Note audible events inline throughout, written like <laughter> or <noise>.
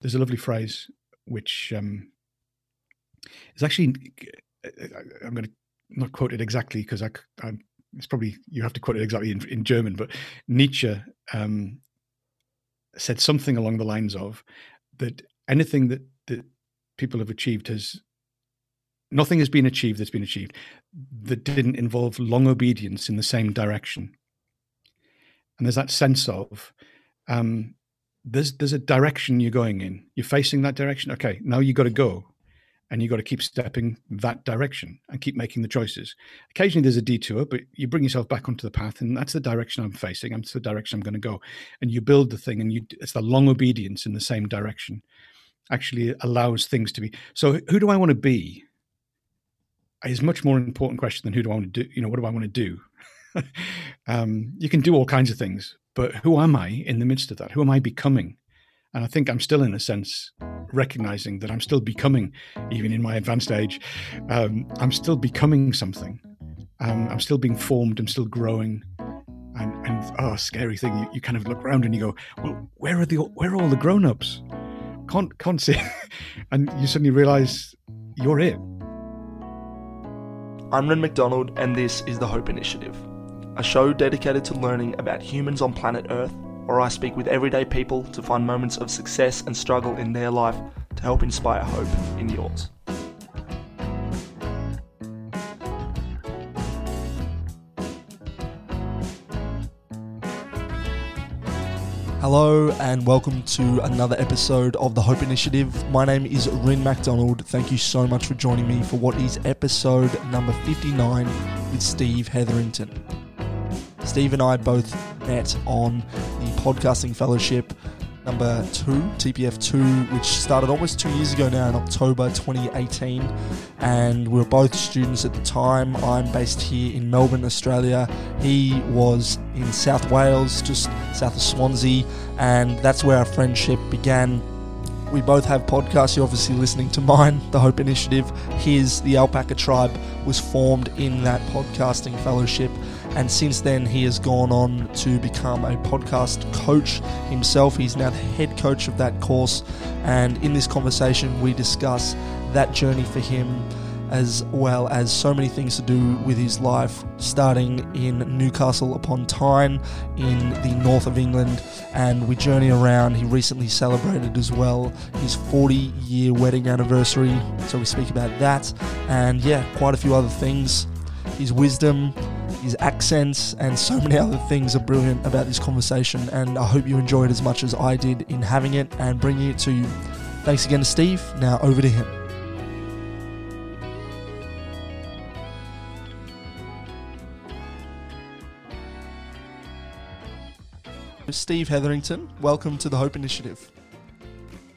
there's a lovely phrase which um, is actually I'm going to not quote it exactly because I, I, it's probably you have to quote it exactly in, in German, but Nietzsche um, said something along the lines of that anything that that people have achieved has nothing has been achieved that's been achieved that didn't involve long obedience in the same direction. And there's that sense of um, there's there's a direction you're going in. You're facing that direction. Okay, now you got to go, and you got to keep stepping that direction and keep making the choices. Occasionally there's a detour, but you bring yourself back onto the path, and that's the direction I'm facing. That's the direction I'm going to go, and you build the thing, and you it's the long obedience in the same direction actually allows things to be. So who do I want to be? Is much more important question than who do I want to do. You know, what do I want to do? <laughs> um, you can do all kinds of things, but who am I in the midst of that? Who am I becoming? And I think I'm still, in a sense, recognizing that I'm still becoming, even in my advanced age, um, I'm still becoming something. Um, I'm still being formed. I'm still growing. And, and oh, scary thing! You, you kind of look around and you go, "Well, where are the where are all the grown-ups? Can't can't see." <laughs> and you suddenly realize you're it. I'm Ren McDonald, and this is the Hope Initiative, a show dedicated to learning about humans on planet Earth where I speak with everyday people to find moments of success and struggle in their life to help inspire hope in yours. Hello and welcome to another episode of the Hope Initiative. My name is Rin MacDonald. Thank you so much for joining me for what is episode number 59 with Steve Heatherington. Steve and I both met on the Podcasting Fellowship number two, TPF two, which started almost two years ago now in October 2018. And we were both students at the time. I'm based here in Melbourne, Australia. He was in South Wales, just south of Swansea, and that's where our friendship began. We both have podcasts. You're obviously listening to mine, <laughs> the Hope Initiative. His, the Alpaca Tribe, was formed in that podcasting fellowship and since then he has gone on to become a podcast coach himself. He's now the head coach of that course, and in this conversation, we discuss that journey for him. As well as so many things to do with his life, starting in Newcastle upon Tyne in the north of England, and we journey around. He recently celebrated as well his 40 year wedding anniversary, so we speak about that, and yeah, quite a few other things. His wisdom, his accents, and so many other things are brilliant about this conversation. And I hope you enjoyed as much as I did in having it and bringing it to you. Thanks again to Steve. Now over to him. Steve Heatherington, welcome to the Hope Initiative.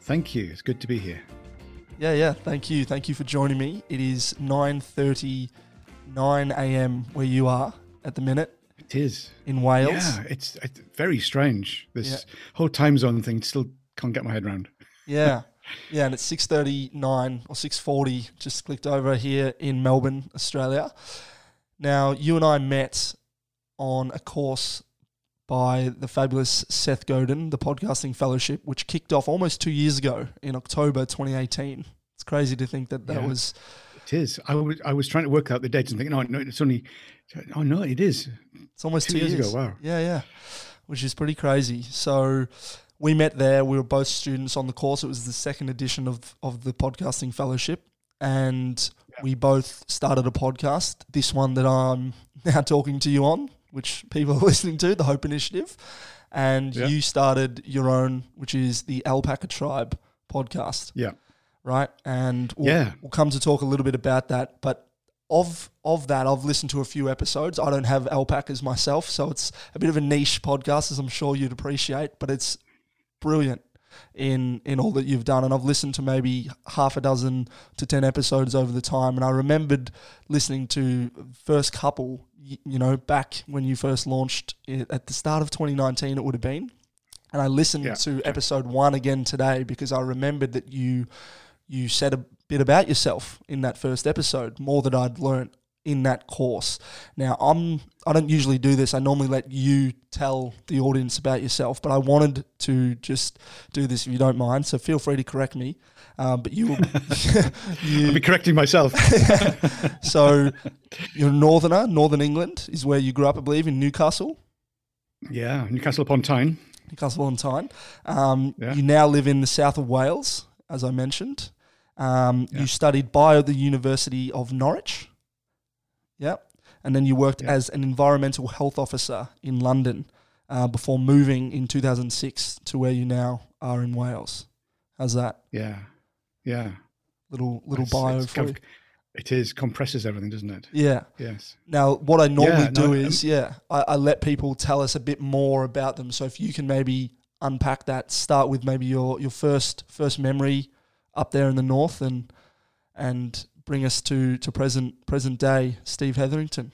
Thank you. It's good to be here. Yeah, yeah. Thank you. Thank you for joining me. It is nine thirty 9 a.m. where you are at the minute. It is in Wales. Yeah, it's, it's very strange. This yeah. whole time zone thing still can't get my head around. Yeah, <laughs> yeah, and it's six thirty nine or six forty. Just clicked over here in Melbourne, Australia. Now you and I met on a course by the fabulous Seth Godin, the Podcasting Fellowship, which kicked off almost two years ago in October 2018. It's crazy to think that that yeah. was it is. I was I was trying to work out the dates and thinking, oh no, it's only. Oh no, it is. It's almost two, two years. years ago. Wow. Yeah, yeah, which is pretty crazy. So we met there. We were both students on the course. It was the second edition of of the podcasting fellowship, and yeah. we both started a podcast. This one that I'm <laughs> now talking to you on, which people <laughs> are listening to, the Hope Initiative, and yeah. you started your own, which is the Alpaca Tribe podcast. Yeah right? And we'll, yeah. we'll come to talk a little bit about that. But of of that, I've listened to a few episodes. I don't have alpacas myself, so it's a bit of a niche podcast, as I'm sure you'd appreciate. But it's brilliant in in all that you've done, and I've listened to maybe half a dozen to ten episodes over the time. And I remembered listening to first couple, you know, back when you first launched at the start of 2019, it would have been. And I listened yeah. to episode one again today because I remembered that you you said a bit about yourself in that first episode, more than I'd learned in that course. Now, I'm I don't usually do this. I normally let you tell the audience about yourself, but I wanted to just do this if you don't mind. So feel free to correct me. Uh, but you, <laughs> you I'll be correcting myself. <laughs> so you're a northerner. Northern England is where you grew up, I believe, in Newcastle. Yeah, Newcastle upon Tyne. Newcastle upon Tyne. Um, yeah. You now live in the south of Wales, as I mentioned. Um, yeah. You studied bio at the University of Norwich. Yep. And then you worked yep. as an environmental health officer in London uh, before moving in 2006 to where you now are in Wales. How's that? Yeah. Yeah. Little little it's, bio it's for you. It is compresses everything, doesn't it? Yeah. Yes. Now, what I normally yeah, do no, is, um, yeah, I, I, let people tell us a bit more about them. So if you can maybe unpack that, start with maybe your your first first memory up there in the north, and and bring us to to present present day. Steve Heatherington,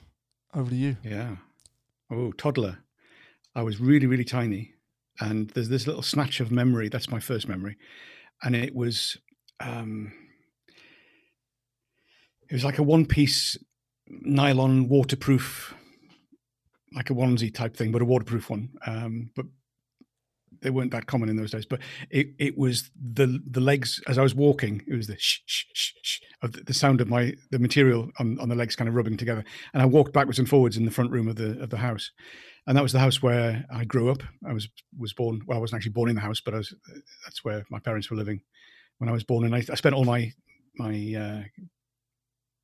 over to you. Yeah. Oh, toddler. I was really really tiny, and there's this little snatch of memory. That's my first memory, and it was. Um, it was like a one piece nylon waterproof, like a onesie type thing, but a waterproof one. Um, but they weren't that common in those days. But it, it was the the legs as I was walking. It was the shh shh shh, shh of the, the, sound of my the material on, on the legs kind of rubbing together. And I walked backwards and forwards in the front room of the of the house. And that was the house where I grew up. I was was born. Well, I wasn't actually born in the house, but I was. That's where my parents were living when I was born. And I, I spent all my my uh,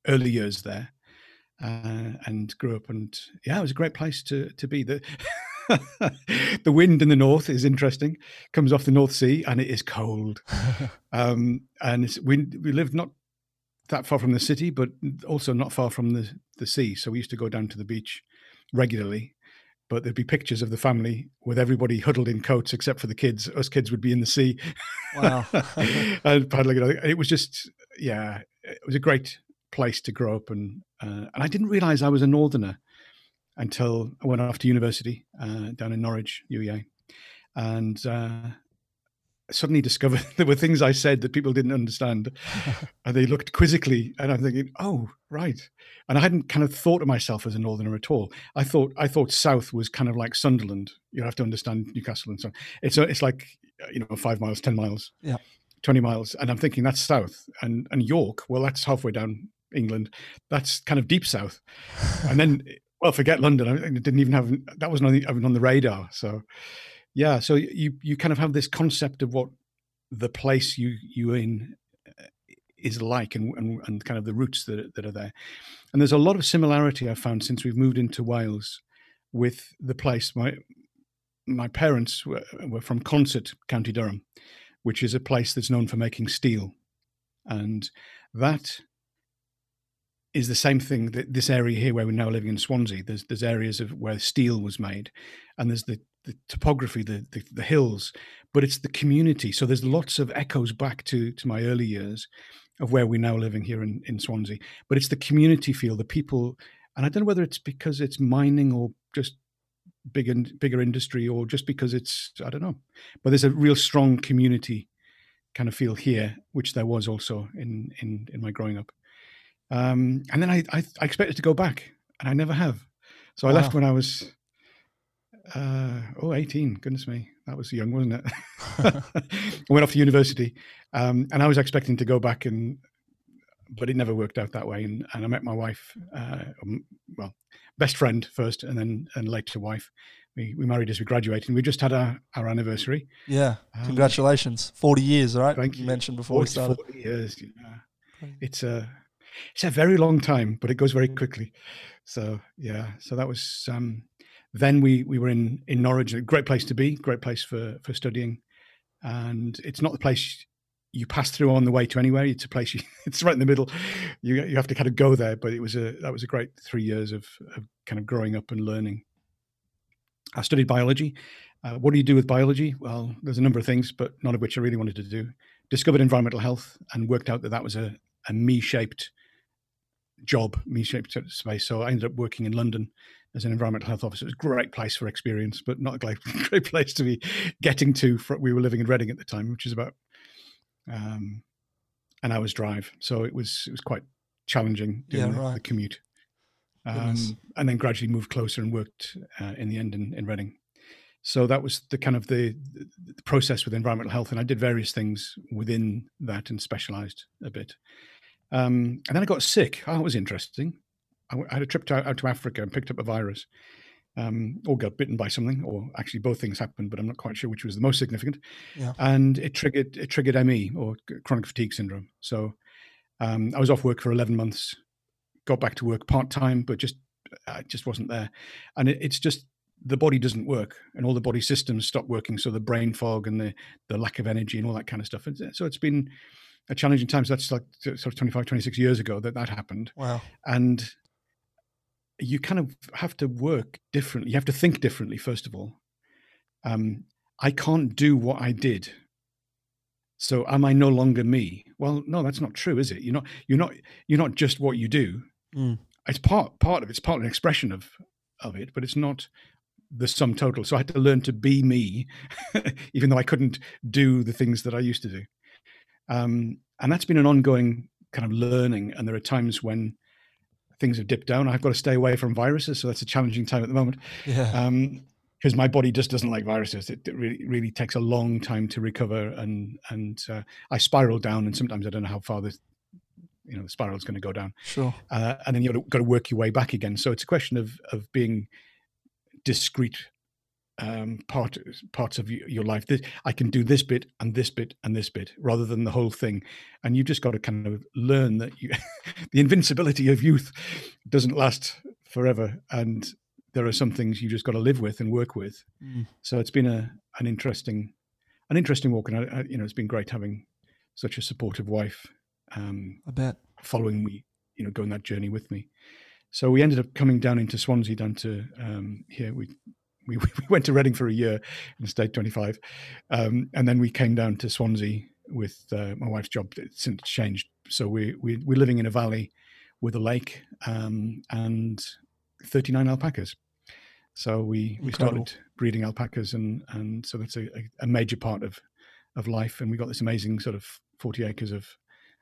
early years there. Uh, and grew up and yeah it was a great place to to be the <laughs> <laughs> the wind in the north is interesting. Comes off the North Sea and it is cold. <laughs> um, and we we lived not that far from the city, but also not far from the the sea. So we used to go down to the beach regularly. But there'd be pictures of the family with everybody huddled in coats except for the kids. Us kids would be in the sea. Wow. <laughs> and paddling. It was just, yeah, it was a great place to grow up. And, uh, and I didn't realize I was a northerner until I went off to university uh, down in Norwich, UEA, and uh, suddenly discovered <laughs> there were things I said that people didn't understand, <laughs> and they looked quizzically, and I'm thinking, oh, right. And I hadn't kind of thought of myself as a northerner at all. I thought I thought South was kind of like Sunderland. You have to understand Newcastle and so on. It's a, it's like you know five miles, ten miles, yeah, twenty miles, and I'm thinking that's South, and and York, well, that's halfway down England. That's kind of deep south. And then well, forget London. I didn't even have that wasn't even on the radar. So, yeah. So you you kind of have this concept of what the place you you in uh, is like, and, and and kind of the roots that that are there. And there's a lot of similarity I've found since we've moved into Wales with the place. My my parents were, were from Consett, County Durham, which is a place that's known for making steel, and that is the same thing that this area here where we're now living in Swansea. There's there's areas of where steel was made, and there's the the topography, the, the, the hills, but it's the community. So there's lots of echoes back to to my early years of where we're now living here in, in Swansea. But it's the community feel, the people, and I don't know whether it's because it's mining or just big and bigger industry or just because it's I don't know. But there's a real strong community kind of feel here, which there was also in in in my growing up. Um, and then I, I, I, expected to go back, and I never have. So I wow. left when I was uh, oh 18. Goodness me, that was young, wasn't it? I <laughs> <laughs> went off to university, um, and I was expecting to go back, and but it never worked out that way. And, and I met my wife, uh, um, well, best friend first, and then and later wife. We, we married as we graduated. And we just had our, our anniversary. Yeah, um, congratulations, forty years, right? Thank you. you mentioned before 40, we started. Forty years. Yeah. It's a it's a very long time, but it goes very quickly. So yeah, so that was. Um, then we we were in in Norwich, a great place to be, great place for for studying, and it's not the place you pass through on the way to anywhere. It's a place you, <laughs> it's right in the middle. You you have to kind of go there, but it was a that was a great three years of, of kind of growing up and learning. I studied biology. Uh, what do you do with biology? Well, there's a number of things, but none of which I really wanted to do. Discovered environmental health and worked out that that was a, a me-shaped job, me shaped space. So I ended up working in London as an environmental health officer. It was a great place for experience, but not a great, <laughs> great place to be getting to. For, we were living in Reading at the time, which is about um, an hour's drive. So it was it was quite challenging doing yeah, right. the, the commute. Um, and then gradually moved closer and worked uh, in the end in, in Reading. So that was the kind of the, the process with environmental health, and I did various things within that and specialised a bit. Um, and then I got sick. Oh, that was interesting. I, w- I had a trip to, out to Africa and picked up a virus, um, or got bitten by something, or actually both things happened, but I'm not quite sure which was the most significant. Yeah. And it triggered it triggered ME or chronic fatigue syndrome. So um, I was off work for 11 months, got back to work part time, but just I just wasn't there. And it, it's just the body doesn't work, and all the body systems stop working. So the brain fog and the the lack of energy and all that kind of stuff. And so it's been a challenging time. So that's like sort of 25, 26 years ago that that happened Wow. and you kind of have to work differently. You have to think differently, first of all. Um, I can't do what I did. So am I no longer me? Well, no, that's not true, is it? You're not. You're not. You're not just what you do. Mm. It's part part of it's part of an expression of of it, but it's not the sum total. So I had to learn to be me, <laughs> even though I couldn't do the things that I used to do. Um, and that's been an ongoing kind of learning. And there are times when things have dipped down. I've got to stay away from viruses, so that's a challenging time at the moment Yeah. because my body just doesn't like viruses. It, it really really takes a long time to recover, and and uh, I spiral down, and sometimes I don't know how far this you know the spiral is going to go down, sure. uh, and then you've got to work your way back again. So it's a question of of being discrete um, part parts of your life. This, I can do this bit and this bit and this bit rather than the whole thing, and you've just got to kind of learn that you, <laughs> the invincibility of youth doesn't last forever, and there are some things you just got to live with and work with. Mm. So it's been a an interesting an interesting walk, and I, I, you know it's been great having such a supportive wife um, I bet. following me, you know, going that journey with me. So we ended up coming down into Swansea, down to um, here. We, we <laughs> we went to Reading for a year and stayed 25, um, and then we came down to Swansea with uh, my wife's job. It's since changed, so we, we we're living in a valley with a lake um, and 39 alpacas. So we we Incredible. started breeding alpacas, and and so that's a, a, a major part of of life. And we got this amazing sort of 40 acres of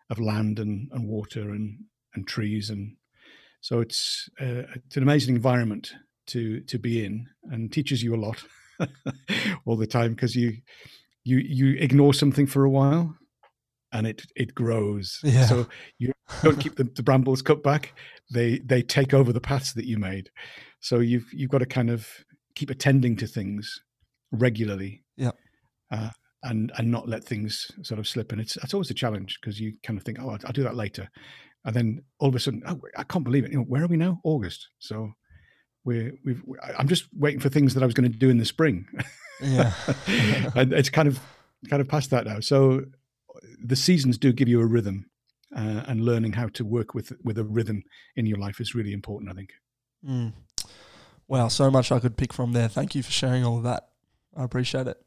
of land and, and water and and trees and so it's uh, it's an amazing environment to to be in and teaches you a lot <laughs> all the time because you you you ignore something for a while and it it grows. Yeah. so you don't keep the, the brambles cut back. They they take over the paths that you made. So you've you've got to kind of keep attending to things regularly Yeah. uh, and and not let things sort of slip. And it's that's always a challenge because you kind of think oh I'll, I'll do that later. And then all of a sudden oh i can't believe it. You know where are we now? August. So we're we've i'm just waiting for things that i was going to do in the spring Yeah. <laughs> and it's kind of kind of past that now so the seasons do give you a rhythm uh, and learning how to work with with a rhythm in your life is really important i think Mm. Wow, so much I could pick from there. Thank you for sharing all of that. I appreciate it.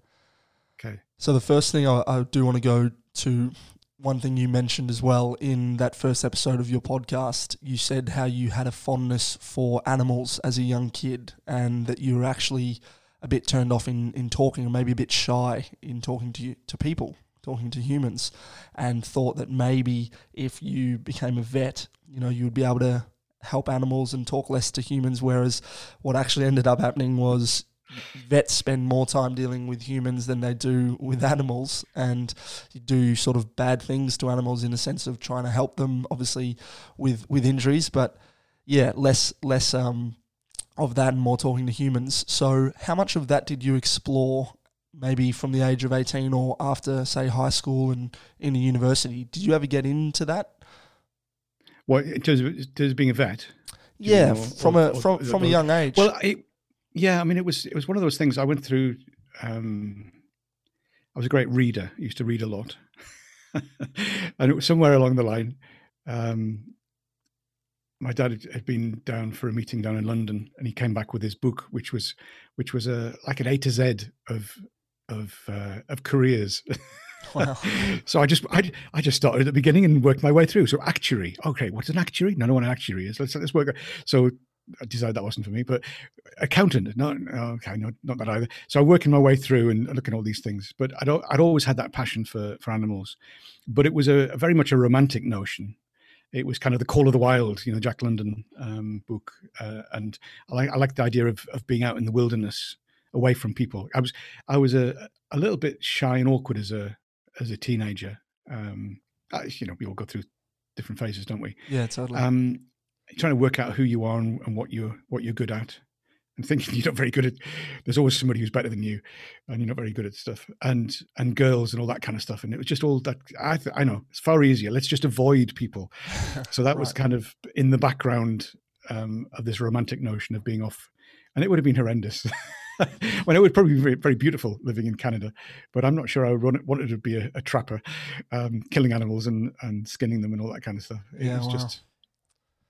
okay So the first thing I, I do want to go to one thing you mentioned as well in that first episode of your podcast. You said how you had a fondness for animals as a young kid, and that you were actually a bit turned off in, in talking, or maybe a bit shy in talking to you, to people, talking to humans, and thought that maybe if you became a vet, you know, you would be able to help animals and talk less to humans. Whereas what actually ended up happening was vets spend more time dealing with humans than they do with animals and do sort of bad things to animals in the sense of trying to help them obviously with with injuries but yeah less less um of that and more talking to humans. So how much of that did you explore maybe from the age of 18 or after say high school and in a university? Did you ever get into that? Well in terms of, in terms of being a vet you yeah know, from or- a from or- from a young age. Well, it, yeah, I mean, it was it was one of those things. I went through. Um, I was a great reader. I used to read a lot, <laughs> and it was somewhere along the line. Um, my dad had- been down for a meeting down in London, and he came back with his book, which was which was a like an A to Z of of uh, of careers. <laughs> Wow. so I just I, I just started at the beginning and worked my way through. So actuary, okay, what's an actuary? No, know what an actuary is. Let's let's work. So I decided that wasn't for me. But accountant, no, okay, no, not that either. So I'm working my way through and looking at all these things. But I'd I'd always had that passion for for animals, but it was a, a very much a romantic notion. it was kind of the call of the wild, you know, Jack London um, book, uh, and I like I like the idea of of being out in the wilderness, away from people. I was I was a a little bit shy and awkward as a as a teenager. Um, I, you know, we all go through different phases, don't we? Yeah, totally. Um, trying to work out who you are and, and what you're what you're good at and thinking <laughs> you're not very good at there's always somebody who's better than you and you're not very good at stuff and and girls and all that kind of stuff. And it was just all that i th- i know it's far easier. Let's just avoid people. <laughs> So that was kind of in the background um, of this romantic notion of being off and it would have been horrendous. <laughs> Well it would probably be very, very beautiful living in canada but i'm not sure i would want- wanted to be a, a trapper um, killing animals and and skinning them and all that kind of stuff. It Yeah, was wow. just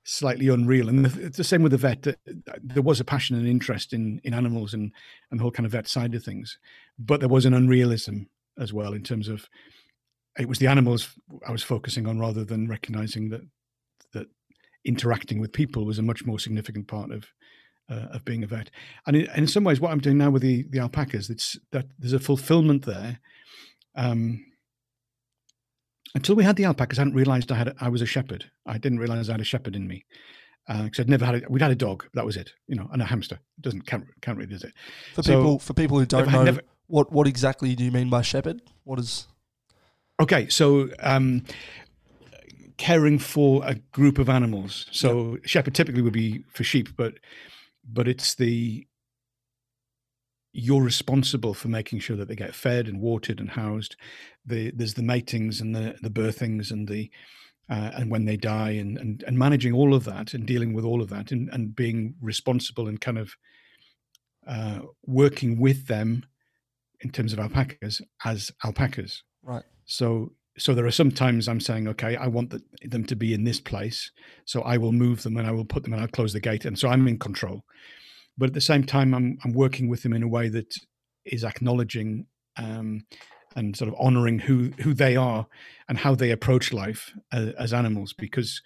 slightly unreal. And the, it's the same with the vet. There was a passion and interest in in animals and and the whole kind of vet side of things, but there was an unrealism as well in terms of it was the animals I was focusing on rather than recognizing that that interacting with people was a much more significant part of uh, of being a vet. And in, and in some ways, what I'm doing now with the the alpacas, it's that there's a fulfillment there. Um, until we had the alpacas, I hadn't realized I had a, I was a shepherd. I didn't realize I had a shepherd in me because I'd never had a, we'd had a dog. That was it, you know, and a hamster. It doesn't count, count really, does it? for so- people for people who don't I've know never- what what exactly do you mean by shepherd? What is Okay, so um, caring for a group of animals. So shepherd typically would be for sheep, but but it's the you're responsible for making sure that they get fed and watered and housed. The, there's the matings and the the birthings and the uh, and when they die and, and and managing all of that and dealing with all of that and, and being responsible and kind of uh, working with them in terms of alpacas as alpacas. right? So so there are some times I'm saying, okay, I want the, them to be in this place, so I will move them and I will put them and I'll close the gate, and so I'm in control. But at the same time, I'm I'm working with them in a way that is acknowledging um, and sort of honoring who who they are and how they approach life as, as animals, because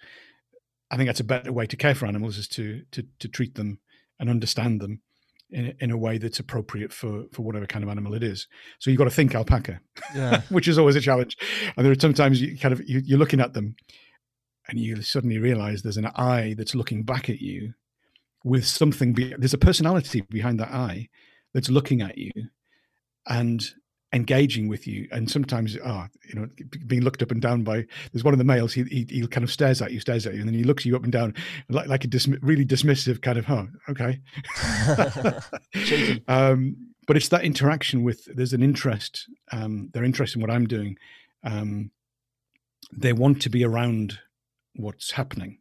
I think that's a better way to care for animals is to to to treat them and understand them in, a- in a way that's appropriate for for whatever kind of animal it is. So you've got to think alpaca Yeah, <laughs> which is always a challenge. And there are sometimes you kind of you, you're looking at them, and you suddenly realize there's an eye that's looking back at you with something. Be, there's a personality behind that eye that's looking at you and engaging with you. And sometimes, ah, you know, being looked up and down by. There's one of the males. He he, he kind of stares at you, stares at you, and then he looks you up and down like like a dismi- really dismissive kind of. Oh, okay. <laughs> <laughs> Um, but it's that interaction with there's an interest um, they're interested in what i'm doing um, they want to be around what's happening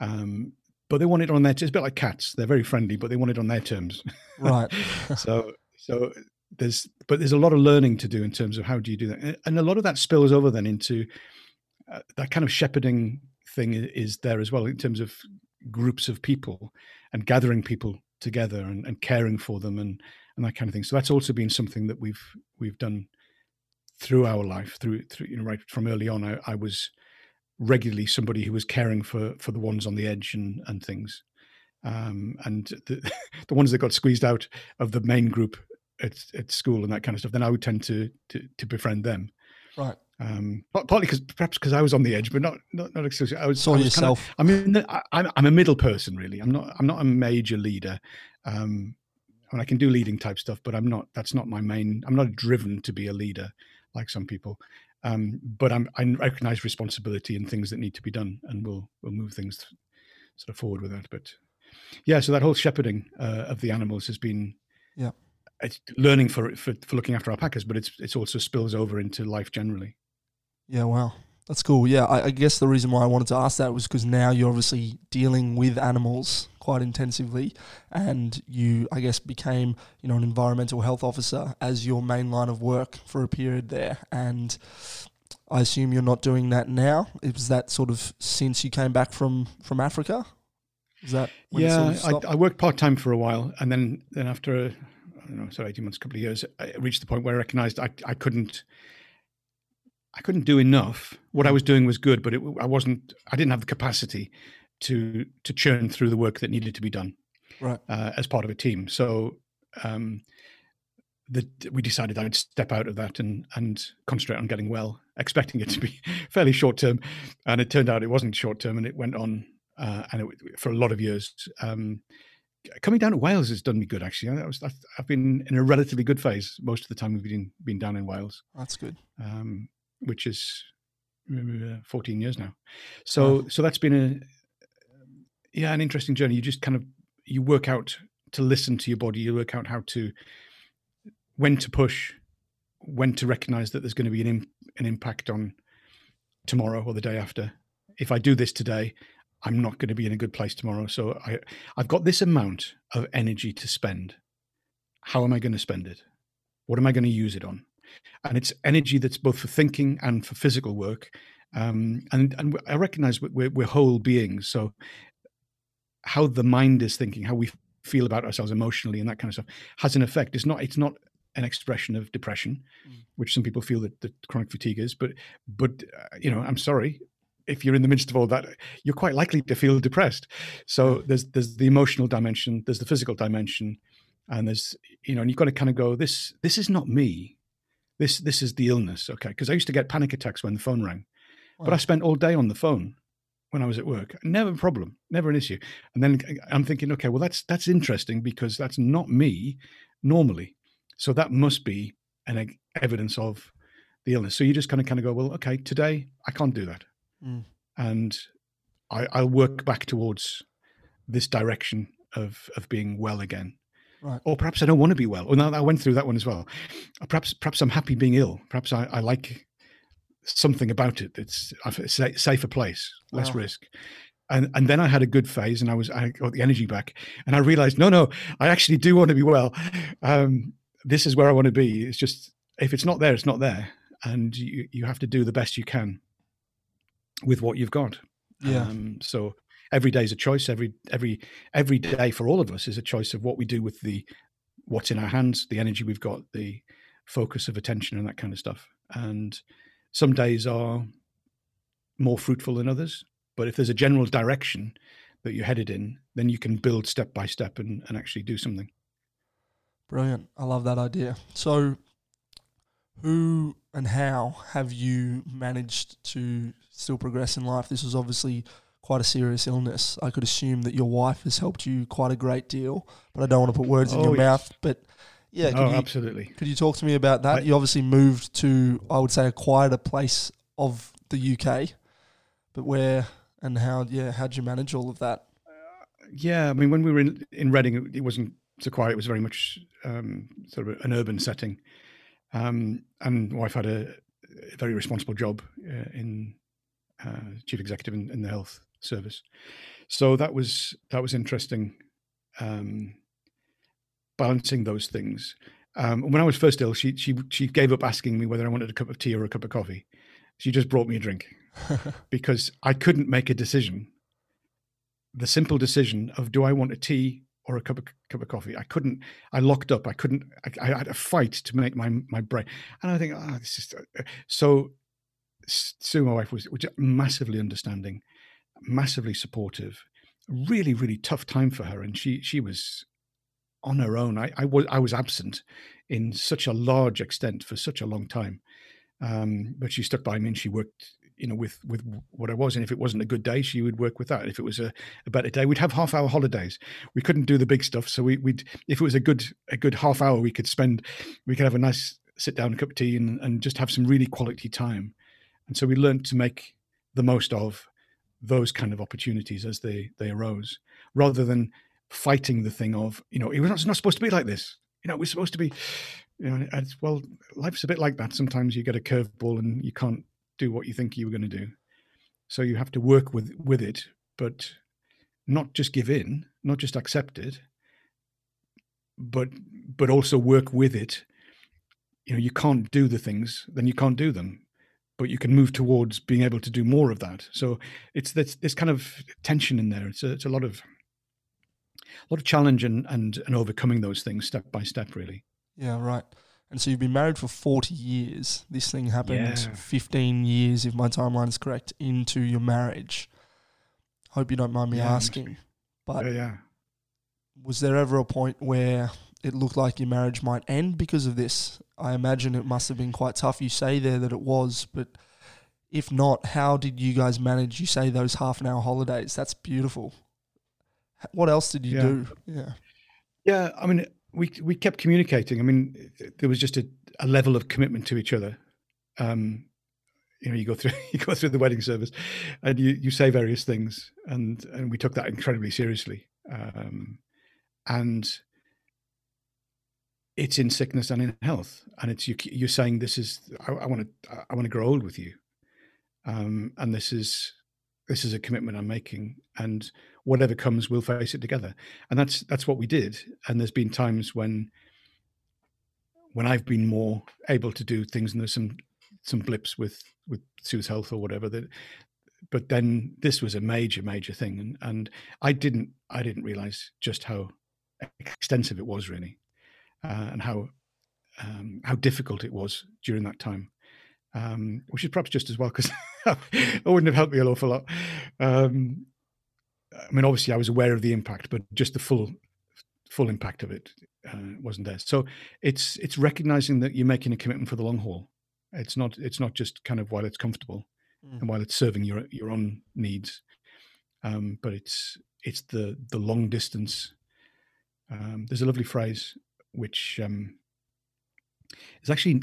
um, but they want it on their it's a bit like cats they're very friendly but they want it on their terms right. <laughs> so so there's but there's a lot of learning to do in terms of how do you do that And- and a lot of that spills over then into uh, that kind of shepherding thing is there as well in terms of groups of people and gathering people together and, and caring for them and and that kind of thing so that's also been something that we've we've done through our life through through you know right from early on i, I was regularly somebody who was caring for for the ones on the edge and and things um and the <laughs> the ones that got squeezed out of the main group at, at school and that kind of stuff then i would tend to to, to befriend them Right. um par- partly because perhaps because i was on the edge but not not not exclusively i was Saw I was yourself. I mean, I, I'm I'm a middle person really. I'm not I'm not a major leader. Um, I mean, I can do leading type stuff, but I'm not. That's not my main. I'm not driven to be a leader like some people. Um, but I'm I recognize responsibility and things that need to be done, and we'll we'll move things sort of forward with that. But yeah, so that whole shepherding uh, of the animals has been Yeah. It's learning for, for for looking after alpacas, but it's it's also spills over into life generally. Yeah, wow. That's cool. Yeah, I, I guess the reason why I wanted to ask that was because now you're obviously dealing with animals quite intensively, and you, I guess, became you know an environmental health officer as your main line of work for a period there. And I assume you're not doing that now. It Was that sort of since you came back from from Africa? Is that it sort yeah, of? I, I worked part time for a while, and then then after I don't know, so eighteen months, a couple of years, I reached the point where I recognised I I couldn't. I couldn't do enough. What I was doing was good, but it, I wasn't. I didn't have the capacity to to churn through the work that needed to be done right. uh, as part of a team. So um, that we decided I'd step out of that and and concentrate on getting well expecting it to be <laughs> fairly short term, and it turned out it wasn't short term, and it went on uh, and it, for a lot of years. Um, coming down to Wales has done me good actually. I was, I've been in a relatively good phase most of the time we've been been down in Wales. That's good. Um, which is uh, 14 years now. So so that's been a yeah an interesting journey. You just kind of you work out to listen to your body. You work out how to when to push, when to recognize that there's going to be an an impact on tomorrow or the day after. If I do this today, I'm not going to be in a good place tomorrow. So I, I've got this amount of energy to spend. How am I going to spend it? What am I going to use it on? And it's energy that's both for thinking and for physical work. Um, and and I recognize we're, we're whole beings. So how the mind is thinking, how we feel about ourselves emotionally, and that kind of stuff has an effect. It's not. It's not an expression of depression, mm. which some people feel that, that chronic fatigue is. But but uh, you know, I'm sorry, if you're in the midst of all that, you're quite likely to feel depressed. So there's there's the emotional dimension, there's the physical dimension, and there's you know, and you've got to kind of go, this this is not me. This this is the illness, okay? Because I used to get panic attacks when the phone rang, wow. but I spent all day on the phone when I was at work. Never a problem, never an issue. And then I'm thinking, okay, well that's that's interesting because that's not me normally. So that must be an evidence of the illness. So you just kind of kind of go, well, okay, today I can't do that. Mm. And I, I'll work back towards this direction of of being well again. Right. Or perhaps I don't want to be well. Or now I went through that one as well. Perhaps perhaps I'm happy being ill. Perhaps I, I like something about it that's a safer place, less wow. risk. And and then I had a good phase, and I was I got the energy back, and I realized no no I actually do want to be well. Um, this is where I want to be. It's just if it's not there, it's not there, and you you have to do the best you can with what you've got. Yeah. Um, so every day is a choice. Every every every day for all of us is a choice of what we do with the what's in our hands, the energy we've got, the focus of attention, and that kind of stuff. And some days are more fruitful than others. But if there's a general direction that you're headed in, then you can build step by step and, and actually do something. Brilliant. I love that idea. So, who and how have you managed to still progress in life? This was obviously quite a serious illness. I could assume that your wife has helped you quite a great deal, but I don't want to put words oh, in your yes. mouth. But yeah, oh, you, absolutely. Could you talk to me about that? I, you obviously moved to, I would say, a quieter place of the UK, but where and how? Yeah, how did you manage all of that? Uh, yeah, I mean, when we were in in Reading, it, it wasn't so quiet. It was very much um, sort of an urban setting. Um, and wife had a, a very responsible job uh, in uh, chief executive in, in, the health service. So that was that was interesting, um, balancing those things. Um, when I was first ill, she she she gave up asking me whether I wanted a cup of tea or a cup of coffee. She just brought me a drink <laughs> because I couldn't make a decision. The simple decision of do I want a tea or a cup of cup of coffee. I couldn't. I locked up. I couldn't. I, I had a fight to make my my brain. And I think, oh, this is uh, so. Sue, my wife, was, was massively understanding, massively supportive. Really, really tough time for her, and she she was on her own. I, I was I was absent in such a large extent for such a long time, um, but she stuck by me and she worked you know with with what I was and if it wasn't a good day she would work with that if it was a, a better day we'd have half hour holidays we couldn't do the big stuff so we, would if it was a good a good half hour we could spend we could have a nice sit down cup of tea and, and just have some really quality time and so we learned to make the most of those kind of opportunities as they they arose rather than fighting the thing of you know it was not, not supposed to be like this you know it was supposed to be you know well life's a bit like that sometimes you get a curveball and you can't do what you think you were going to do. So you have to work with with it, but not just give in, not just accept it, but but also work with it. You know, you can't do the things, then you can't do them, but you can move towards being able to do more of that. So it's this, this kind of tension in there. It's a, it's a lot of a lot of challenge and, and and overcoming those things step by step, really. Yeah, right. And so you've been married for 40 years. This thing happened yeah. 15 years, if my timeline is correct, into your marriage. Hope you don't mind me yeah, asking. But yeah, yeah. was there ever a point where it looked like your marriage might end because of this? I imagine it must have been quite tough. You say there that it was, but If not, how did you guys manage? You say those half an hour holidays. That's beautiful. What else did you Yeah. do? Yeah. Yeah, I mean, we we kept communicating. I mean, there was just a, a level of commitment to each other. Um, you know, you go through <laughs> you go through the wedding service, and you you say various things, and and we took that incredibly seriously. Um, and it's in sickness and in health, and it's you you're saying this is I want to I want to grow old with you, um, and this is this is a commitment I'm making, and whatever comes, we'll face it together. And that's that's what we did. And there's been times when when i've been more able to do things and there's some some blips with with sue's health or whatever that but then this was a major major thing and and i didn't i didn't realize just how extensive it was really uh, and how um, how difficult it was during that time um, which is perhaps just as well because <laughs> it wouldn't have helped me an awful lot um, I mean, obviously, I was aware of the impact, but just the full full impact of it uh, wasn't there. So it's it's recognizing that you're making a commitment for the long haul. It's not it's not just kind of while it's comfortable Mm. and while it's serving your your own needs, um, but it's it's the the long distance. Um, there's a lovely phrase which um, is actually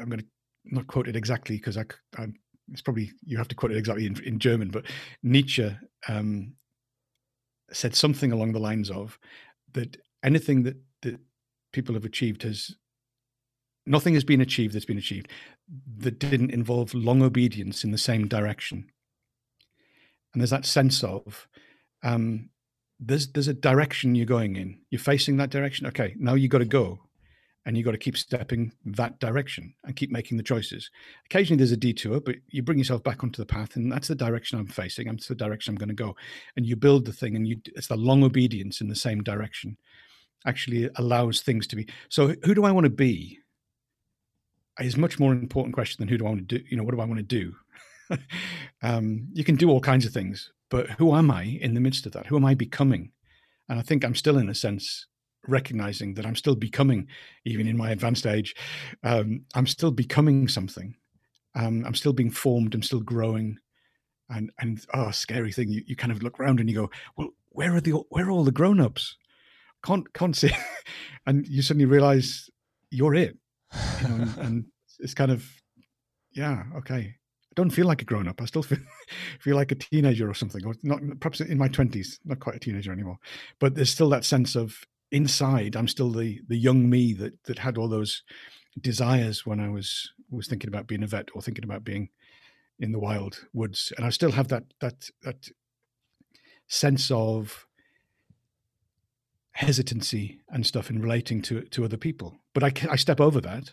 I'm going to not quote it exactly because I, I it's probably you have to quote it exactly in, in German, but Nietzsche um, said something along the lines of that anything that that people have achieved has nothing has been achieved that's been achieved that didn't involve long obedience in the same direction. And there's that sense of um, there's there's a direction you're going in. You're facing that direction. Okay, now you got to go and you got to keep stepping that direction and keep making the choices. Occasionally there's a detour, but you bring yourself back onto the path, and that's the direction I'm facing. That's the direction I'm going to go, and you build the thing, and you it's the long obedience in the same direction. Actually allows things to be. So who do I want to be? Is much more important question than who do I want to do. You know, what do I want to do? <laughs> um, you can do all kinds of things, but who am I in the midst of that? Who am I becoming? And I think I'm still, in a sense, recognizing that I'm still becoming, even in my advanced age, um, I'm still becoming something. Um, I'm still being formed. I'm still growing. And and oh, scary thing! You, you kind of look around and you go, well, where are the where are all the grown ups? Can't can't see, <laughs> and you suddenly realize you're it. You know, and, and it's kind of, yeah, okay. I don't feel like a grown up. I still <laughs> feel feel like a teenager or something, or not perhaps in my twenties, not quite a teenager anymore. But there's still that sense of inside i'm still the the young me that that had all those desires when i was was thinking about being a vet or thinking about being in the wild woods and i still have that that that sense of hesitancy and stuff in relating to to other people but i i step over that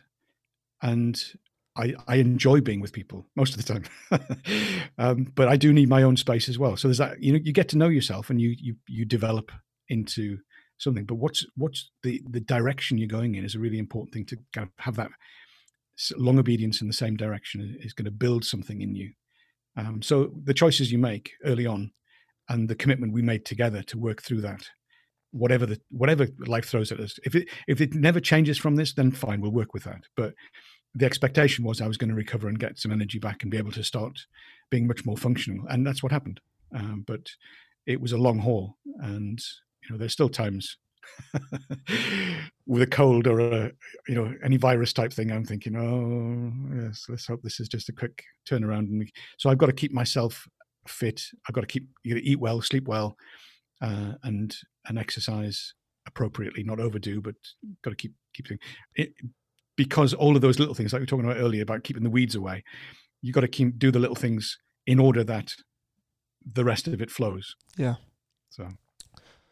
and I, I enjoy being with people most of the time, <laughs> um, but I do need my own space as well. So there's that you know you get to know yourself and you you you develop into something. But what's what's the the direction you're going in is a really important thing to kind of have that long obedience in the same direction is going to build something in you. Um, so the choices you make early on and the commitment we made together to work through that whatever the whatever life throws at us if it if it never changes from this then fine we'll work with that. But the expectation was i was going to recover and get some energy back and be able to start being much more functional and that's what happened um, but it was a long haul and you know, there's still times <laughs> with a cold or a, you know, any virus type thing. I'm thinking, oh yes, let's hope this is just a quick turnaround. And so I've got to keep myself fit. I've got to keep, you to eat well, sleep well, uh, and and exercise appropriately, not overdo, but got to keep keep doing it because all of those little things, like we were talking about earlier, about keeping the weeds away. You got to keep do the little things in order that the rest of it flows. Yeah. So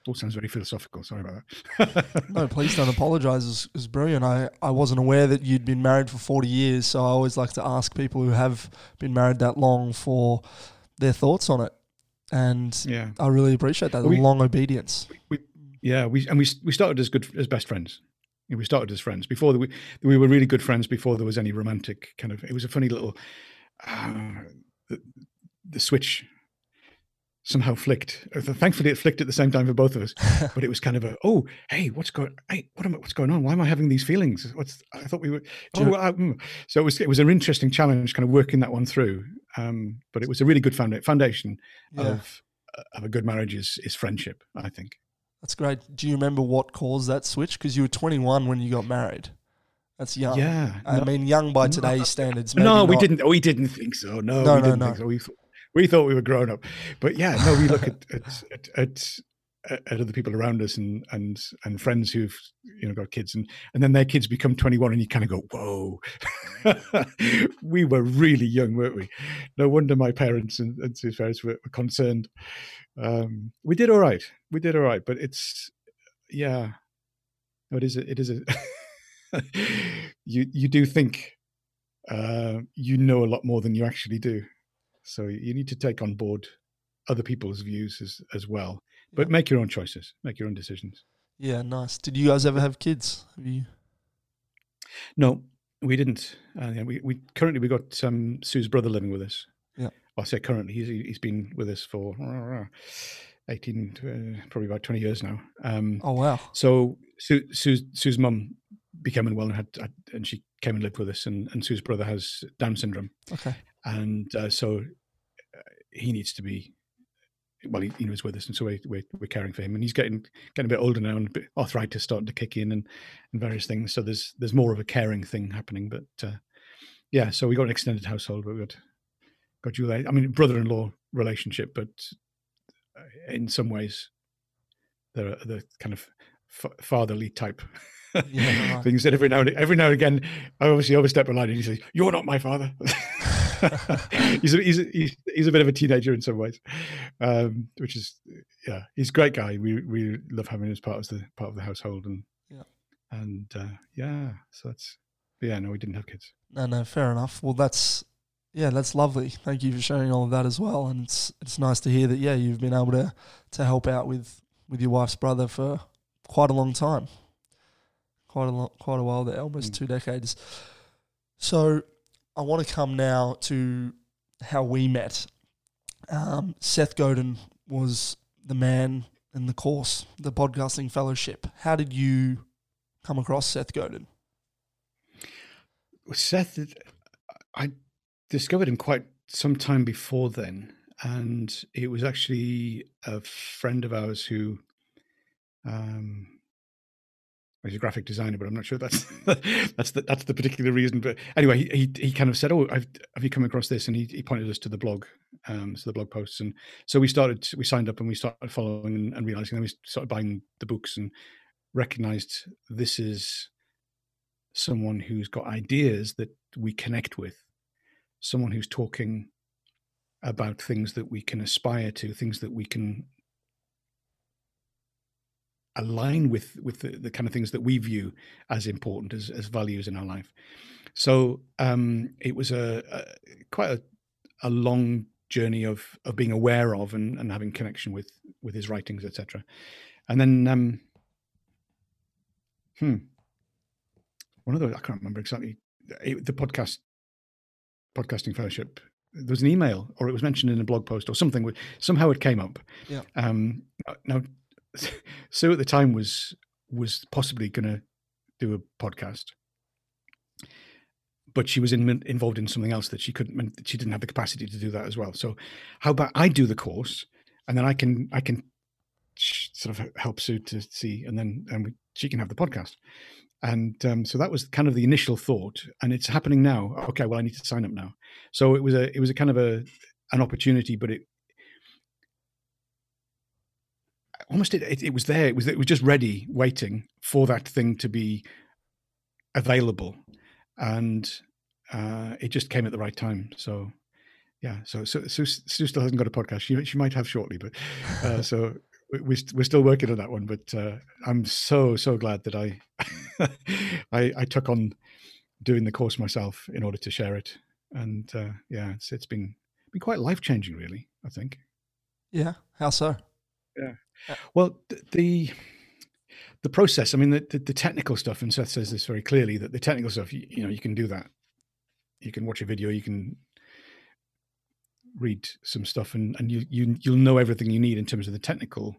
all sounds very philosophical. Sorry about that. no, <laughs> please don't apologize. It's, it's brilliant. I, I wasn't aware that you'd been married for 40 years. So I always like to ask people who have been married that long for their thoughts on it. And yeah, I really appreciate that we- long obedience. we, yeah, we and we we started as good as best friends. You know, We started as friends before the, we we were really good friends before there was any romantic kind of. It was a funny little uh, the, the switch somehow flicked. Thankfully, it flicked at the same time for both of us. <laughs> but it was kind of a, oh, hey, what's going? Hey, what am I, what's going on? Why am I having these feelings? What's I thought we were. Oh, I, mm. so it was it was an interesting challenge, kind of working that one through. Um, but it was a really good founda- foundation Yeah, of of a good marriage is is friendship. I think. That's great. Do you remember what caused that switch? Because you were 21 when you got married. That's young. Yeah. I no- mean, young by No, today's standards. Maybe no, we not. didn't. Oh, we didn't think so. No, No, we no, didn't no. think so. We thought we thought we were grown up, but yeah, no. We look at <laughs> at, at, at at other people around us and and and friends who've you know got kids and and then their kids become 21 and you kind of go whoa <laughs> we were really young weren't we no wonder my parents and, and his parents were, were concerned um we did all right we did all right but it's yeah it is a, it is a you you do think uh, you know a lot more than you actually do. So you need to take on board other people's views as, as well. But make your own choices, make your own decisions. Yeah, nice. Did you guys ever have kids? Have you? No, we didn't. Uh, yeah, we, we currently we got um, Sue's brother living with us. I say currently. He's he's been with us for <sighs> eighteen, uh, probably about twenty years now. Um, Oh wow. So Sue, Sue's, Sue's mum became unwell and had, had and she came and lived with us. And, and Sue's brother has Down syndrome. Okay. and uh, so uh, he needs to be well he, he was with us and so we, we're, we're caring for him and he's getting getting a bit older now and bit arthritis starting to kick in and, and various things so there's there's more of a caring thing happening but uh, yeah so we got an extended household but we got got Julie I mean brother-in-law relationship but uh, in some ways they're the kind of fatherly type Yeah, right. <laughs> things that every now and every now and again I obviously overstep a line and he says you're not my father <laughs> he's, a, he's, a, he's he's a bit of a teenager in some ways um which is yeah he's a great guy we we love having him as part of the part of the household and Yeah. and uh yeah so that's yeah no we didn't have kids No, no, fair enough. Well, that's yeah, that's lovely. Thank you for sharing all of that as well. And it's it's nice to hear that yeah, you've been able to to help out with with your wife's brother for quite a long time, quite a long, quite a while there, almost Mm. two decades. So I want to come now to how we met. Um, Seth Godin was the man in the course, the podcasting fellowship. How did you come across Seth Godin? Seth, I discovered him quite some time before then, and it was actually a friend of ours who, um, he's a graphic designer, but I'm not sure that's <laughs> that's the that's the particular reason. But anyway, he he, kind of said, "Oh, I've, have you come across this?" And he, he pointed us to the blog, um, to the blog posts, and so we started. We signed up and we started following and, and realizing. Then we started buying the books and recognized this is someone who's got ideas that we connect with, someone who's talking about things that we can aspire to, things that we can align with with the, the kind of things that we view as important as, as values in our life. So um, it was a, a quite a, a long journey of of being aware of and, and having connection with with his writings, etc. And then um, hmm, one of those I can't remember exactly it, the podcast podcasting fellowship. There was an email, or it was mentioned in a blog post, or something. Somehow it came up. Yeah. Um, now, <laughs> Sue at the time was was possibly going to do a podcast, but she was in, involved in something else that she couldn't. She didn't have the capacity to do that as well. So, how about I do the course, and then I can I can sort of help Sue to see, and then and we, she can have the podcast. And um, so that was kind of the initial thought, and it's happening now. Okay, well, I need to sign up now. So it was a it was a kind of a an opportunity, but it almost it, it, it was there. It was it was just ready, waiting for that thing to be available, and uh, it just came at the right time. So yeah, so so Sue, Sue still hasn't got a podcast. She she might have shortly, but uh, <laughs> so we, we're still working on that one. But uh, I'm so so glad that I, <laughs> I I took on doing the course myself in order to share it, and uh, yeah, it's it's been been quite life changing, really. I think. Yeah, how so? Yeah. Well, the the process. I mean, the, the the technical stuff, and Seth says this very clearly that the technical stuff, you, you know, you can do that. You can watch a video, you can read some stuff and and you you you'll know everything you need in terms of the technical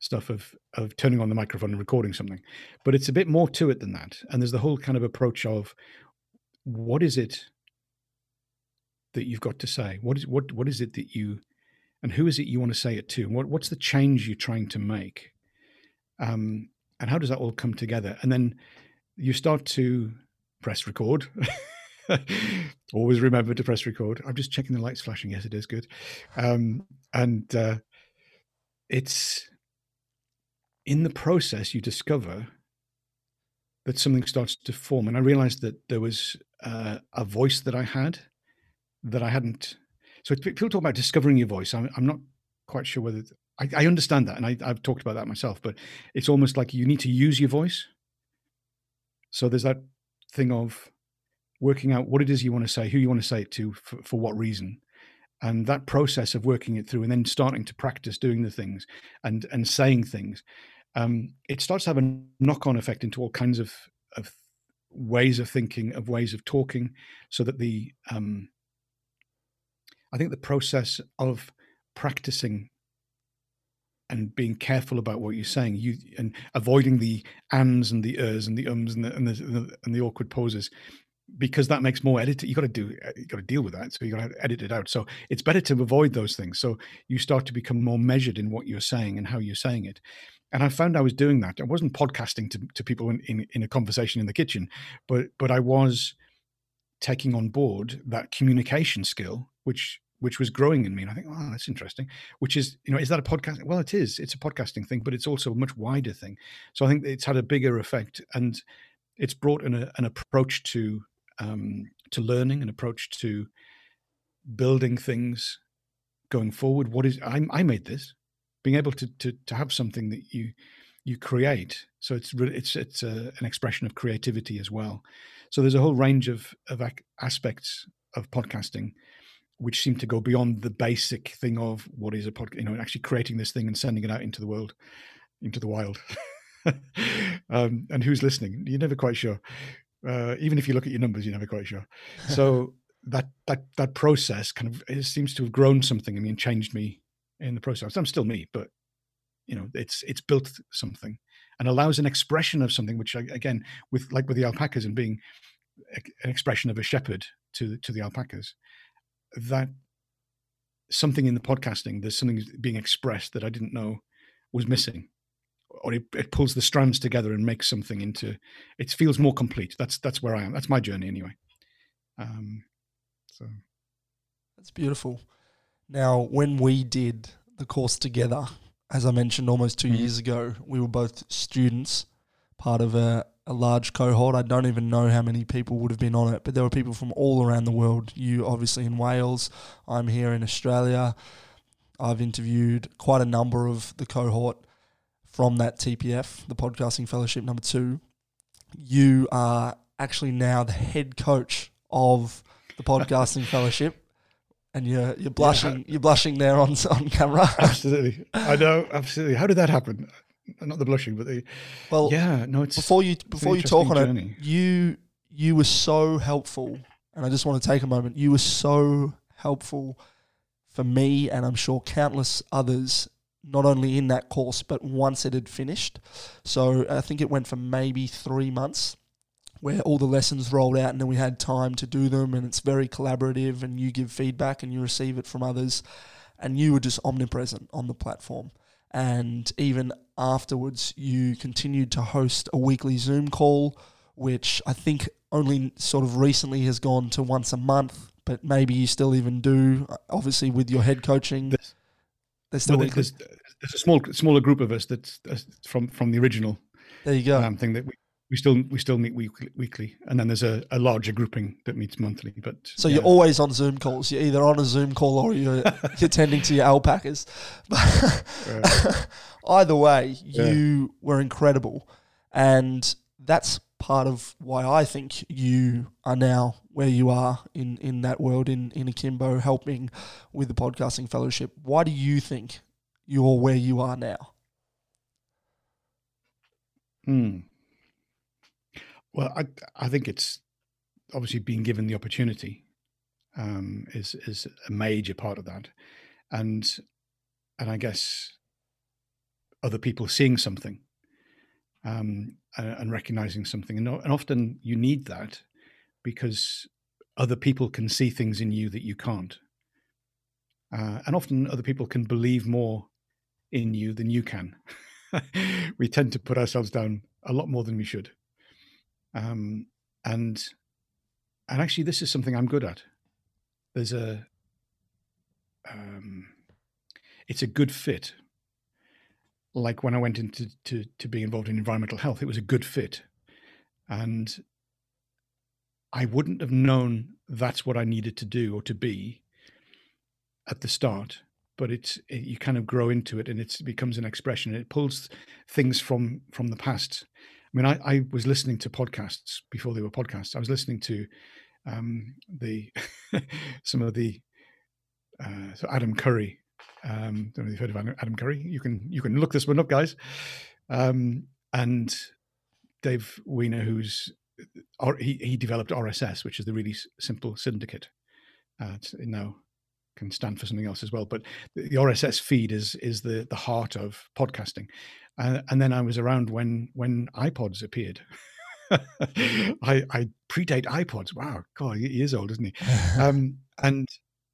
stuff of of turning on the microphone and recording something but it's a bit more to it than that and there's the whole kind of approach of what is it that you've got to say? What is what what is it that you and who is it you want to say it to? And what, what's the change you're trying to make? Um, and how does that all come together? And then you start to press record. <laughs> Always remember to press record. I'm just checking the lights flashing. Yes it is good. Um, and uh, it's in the process you discover that something starts to form and i realized that there was uh, a voice that i had that i hadn't so people talk about discovering your voice i'm, I'm not quite sure whether I, I understand that and I, i've talked about that myself but it's almost like you need to use your voice. So there's that thing of working out what it is you want to say who you want to say it to for, for what reason and that process of working it through and then starting to practice doing the things and and saying things um, it starts to have a knock-on effect into all kinds of of ways of thinking of ways of talking so that the um, i think the process of practicing and being careful about what you're saying you and avoiding the ands and the ers and the ums and the, and the, and the awkward pauses because that makes more edit. You got to do, uh, you got to deal with that. So you got to edit it out. So it's better to avoid those things. So you start to become more measured in what you're saying and how you're saying it. And I found I was doing that. I wasn't podcasting to, to people in, in, in a conversation in the kitchen, but but I was taking on board that communication skill, which which was growing in me. And I think, oh, that's interesting. Which is, you know, is that a podcast? Well, it is. It's a podcasting thing, but it's also a much wider thing. So I think it's had a bigger effect, and it's brought an, an approach to um, to learning, an approach to building things going forward. What is I, I made this, being able to, to to have something that you you create. So it's really, it's it's a, an expression of creativity as well. So there's a whole range of of aspects of podcasting which seem to go beyond the basic thing of what is a podcast, you know, actually creating this thing and sending it out into the world, into the wild. <laughs> um, and who's listening? You're never quite sure. Uh, even if you look at your numbers, you're never quite sure. <laughs> So that that that process kind of it seems to have grown something. I mean, changed me in the process. I'm still me, but you know, it's it's built something and allows an expression of something. Which again, with like with the alpacas and being an expression of a shepherd to to the alpacas, that something in the podcasting, there's something being expressed that I didn't know was missing or it, it, pulls the strands together and makes something into it feels more complete. That's that's where i am. That's my journey anyway. Um so. That's beautiful. Now when we did the course together as i mentioned almost 2 mm-hmm. years ago we were both students part of a, a large cohort. I don't even know how many people would have been on it but there were people from all around the world. You obviously in wales. I'm here in australia. I've interviewed quite a number of the cohort from that TPF, the Podcasting Fellowship number two, you are actually now the head coach of the Podcasting <laughs> Fellowship. And you're you're blushing yeah. you're blushing there on <laughs> on camera. absolutely, I know absolutely. How did that happen? Not the blushing, but the well. Yeah, no. It's before you before you talk on journey. it, you you were so helpful, and I just want to take a moment. You were so helpful for me, and I'm sure countless others not only in that course, but once it had finished. So I think it went for maybe three months where all the lessons rolled out and then we had time to do them and it's very collaborative and you give feedback and you receive it from others and you were just omnipresent on the platform. And even afterwards, you continued to host a weekly Zoom call, which I think only sort of recently has gone to once a month, but maybe you still even do, obviously, with your head coaching. There's still well, there's, there's, a small smaller group of us that's, from from the original. There you go. Um, thing that we, we still we still meet weekly, weekly, and then there's a, a larger grouping that meets monthly. But so yeah. you're always on Zoom calls. You're either on a Zoom call or you're <laughs> you're tending to your alpacas. <laughs> Either way, yeah. you were incredible, and that's part of why I think you are now where you are in, in that world in, in Akimbo, helping with the podcasting fellowship. Why do you think you're where you are now? Hmm. Well, I I think it's obviously being given the opportunity um, is is a major part of that, and and I guess other people seeing something um, and, and, recognizing something, and, and often you need that because other people can see things in you that you can't, uh, and often other people can believe more in you than you can. <laughs> we tend to put ourselves down a lot more than we should, um, and and actually, this is something I'm good at. There's a um, it's a good fit. Like when I went into to, to being involved in environmental health, it was a good fit. And I wouldn't have known that's what I needed to do or to be at the start, but it's it, you kind of grow into it and it becomes an expression. It pulls things from from the past. I mean, I, I was listening to podcasts before they were podcasts. I was listening to um, the <laughs> some of the uh, so Adam Curry um, don't know if you've heard of Adam Curry. You can you can look this one up, guys. Um, and Dave Winer, who's or he he developed RSS, which is the really simple syndicate. Uh, now can stand for something else as well, but the RSS feed is is the the heart of podcasting. Uh, and then I was around when when iPods appeared. <laughs> I, I predate iPods. Wow, God, he is old, isn't he? <laughs> um, and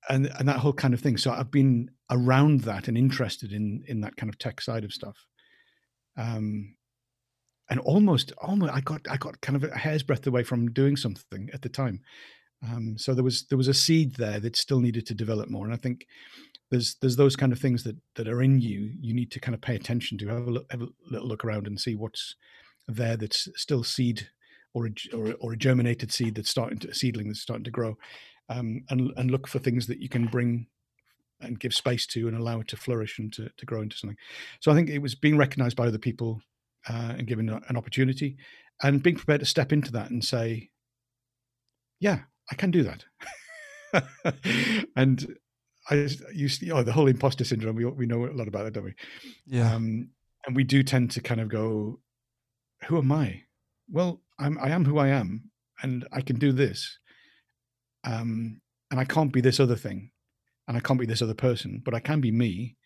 and and that whole kind of thing. So I've been around that and interested in in that kind of tech side of stuff. Um, and almost, almost, I got I got kind of a hair's breadth away from doing something at the time. Um, so there was there was a seed there that still needed to develop more. And I think there's there's those kind of things that that are in you. You need to kind of pay attention to, have a, look, have a little look around and see what's there that's still seed or a, or, or a germinated seed that's starting to seedling that's starting to grow um, and and look for things that you can bring and give space to and allow it to flourish and to, to grow into something. So I think it was being recognized by other people uh, and given an opportunity and being prepared to step into that and say, yeah, I can do that. <laughs> and I you know, the whole imposter syndrome, we, we know a lot about that, don't we? Yeah. Um, and we do tend to kind of go, who am I? Well, I'm, I am who I am and I can do this um, and I can't be this other thing, and I can't be this other person, but I can be me.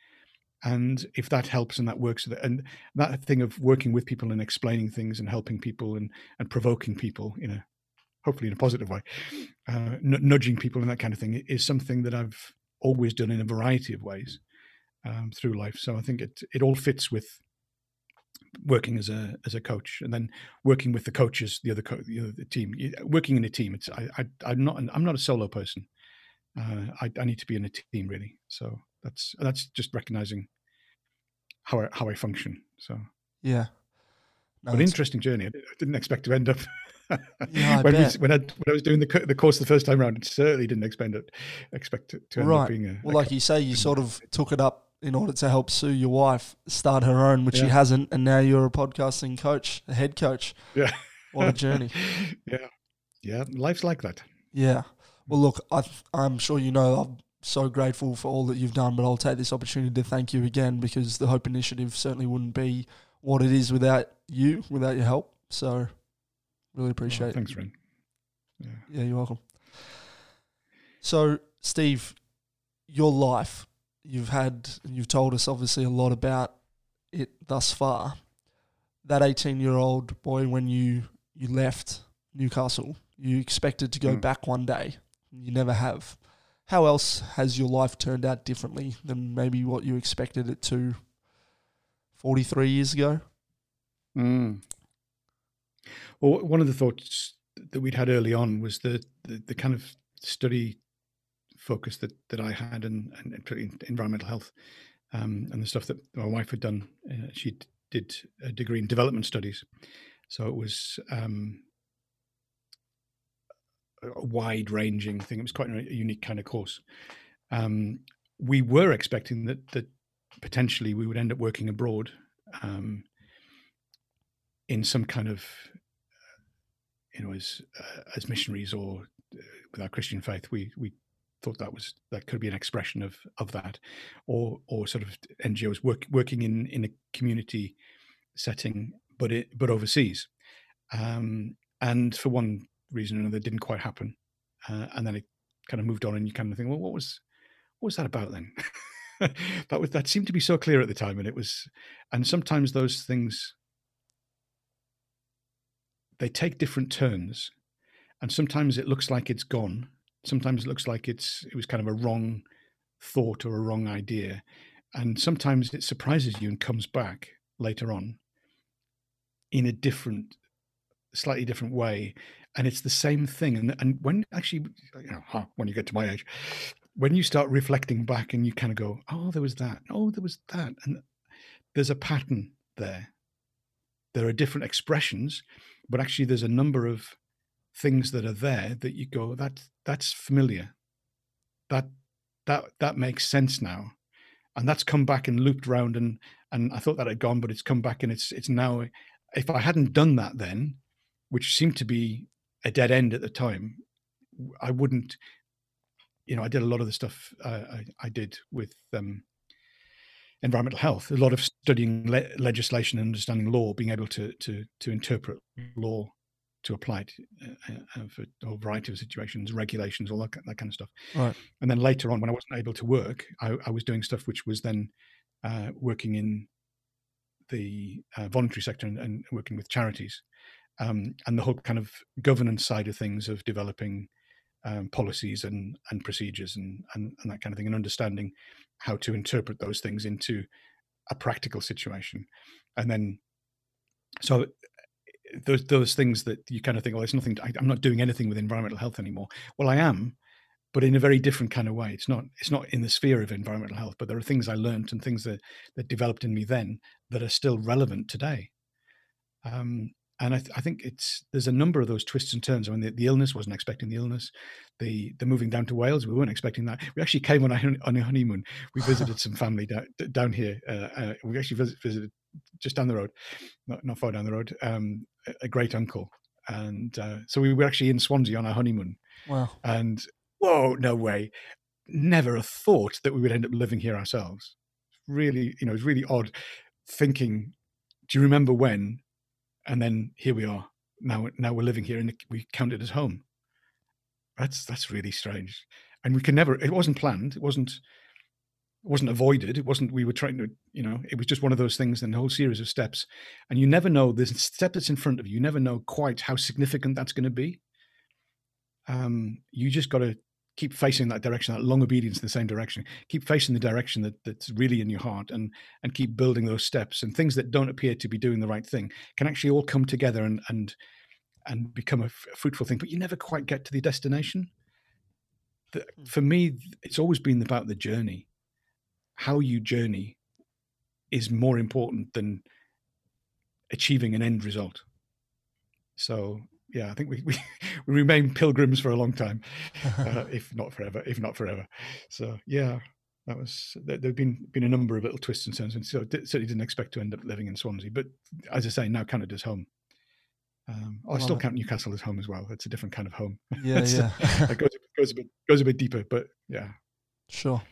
And if that helps and that works, and that thing of working with people and explaining things and helping people and and provoking people in a hopefully in a positive way, uh, nudging people and that kind of thing is something that I've always done in a variety of ways um, through life. So I think it it all fits with working as a as a coach and then working with the coaches the other co- the, other, team working in a team it's I, I am not i'm not a solo person uh, I, I need to be in a team really so that's that's just recognizing how I, how I function so yeah no, an interesting journey I didn't expect to end up <laughs> yeah, when, we, when, I, when I was doing the, the course the first time around, it certainly didn't expect it, expect it to end right. up being a. Well, a like you say, you sort of took it up in order to help Sue, your wife, start her own, which yeah. she hasn't, and now you're a podcasting coach, a head coach. Yeah, what a journey. <laughs> yeah, yeah, life's like that. Yeah. Well, look, I I'm sure you know I'm so grateful for all that you've done, but I'll take this opportunity to thank you again because the Hope Initiative certainly wouldn't be what it is without you, without your help. So, really appreciate oh, thanks, it. Thanks, Ren. Yeah. yeah, you're welcome. So, Steve, your life you've had, you've told us obviously a lot about it thus far. That 18 year old boy, when you, you left Newcastle, you expected to go mm. back one day. You never have. How else has your life turned out differently than maybe what you expected it to 43 years ago? Mm. Well, one of the thoughts that we'd had early on was the, the, the kind of study focus that that I had and, and environmental health um, and the stuff that my wife had done. Uh, she did a degree in development studies, so it was um, a wide ranging thing. It was quite a unique kind of course. Um, we were expecting that that potentially we would end up working abroad um, in some kind of you know as uh, as missionaries or uh, with our Christian faith. We we thought that was that could be an expression of of that, or or sort of NGOs work, working in in a community setting, but it but overseas, um, and for one reason or another, didn't quite happen, uh, and then it kind of moved on, and you kind of think, well, what was what was that about then? <laughs> that was that seemed to be so clear at the time, and it was, and sometimes those things they take different turns, and sometimes it looks like it's gone. Sometimes it looks like it's it was kind of a wrong thought or a wrong idea, and sometimes it surprises you and comes back later on in a different slightly different way and it's the same thing and and when actually you know when you get to my age when you start reflecting back and you kind of go oh there was that. Oh there was that and there's a pattern there. There are different expressions but actually there's a number of things that are there that you go that that's familiar. That that that makes sense now. And that's come back and looped around and and I thought that had gone but it's come back and it's it's now if I hadn't done that then which seemed to be a dead end at the time, I wouldn't, you know, I did a lot of the stuff uh, I, I, did with um, environmental health, a lot of studying le- legislation and understanding law, being able to to to interpret law to apply it uh, uh, for a variety of situations, regulations, all that, that kind of stuff. Right. And then later on, when I wasn't able to work, I, I was doing stuff which was then uh, working in the uh, voluntary sector and, and, working with charities um, and the whole kind of governance side of things of developing um, policies and and procedures and, and and that kind of thing, and understanding how to interpret those things into a practical situation, and then so those those things that you kind of think, well, it's nothing. I, I'm not doing anything with environmental health anymore. Well, I am, but in a very different kind of way. It's not it's not in the sphere of environmental health, but there are things I learned and things that that developed in me then that are still relevant today. Um, and I, th- I, think it's there's a number of those twists and turns. I mean, the, the, illness wasn't expecting the illness, the the moving down to Wales, we weren't expecting that. We actually came on a, on honeymoon. We visited some family down, down here. Uh, uh, we actually visit, visited just down the road, not not far down the road, um, a, a, great uncle, and uh, so we were actually in Swansea on our honeymoon. Wow! And whoa, no way! Never a thought that we would end up living here ourselves. Really, you know, it's really odd thinking. Do you remember when and then here we are. Now now we're living here and we count it as home. That's that's really strange. And we can never it wasn't planned. It wasn't it wasn't avoided. It wasn't we were trying to you know it was just one of those things and a whole series of steps. And you never know a step that's in front of you. You never know quite how significant that's going to be. Um you just got to keep facing that direction, that long obedience in the same direction. Keep facing the direction that, that's really in your heart, and and keep building those steps. And things that don't appear to be doing the right thing can actually all come together and and and become a, f- a fruitful thing. But you never quite get to the destination. The, hmm. for me, it's always been about the journey. How you journey is more important than achieving an end result. So yeah, I think we, <laughs> we, we remain pilgrims for a long time, <laughs> uh, if not forever, if not forever. So yeah, that was there. Have been been a number of little twists and turns, and so certainly didn't expect to end up living in Swansea. But as I say, now Canada's home. Um, I still count Newcastle as home as well. It's a different kind of home. Yeah, <laughs> yeah. it goes goes a bit goes a bit deeper, but yeah. Sure.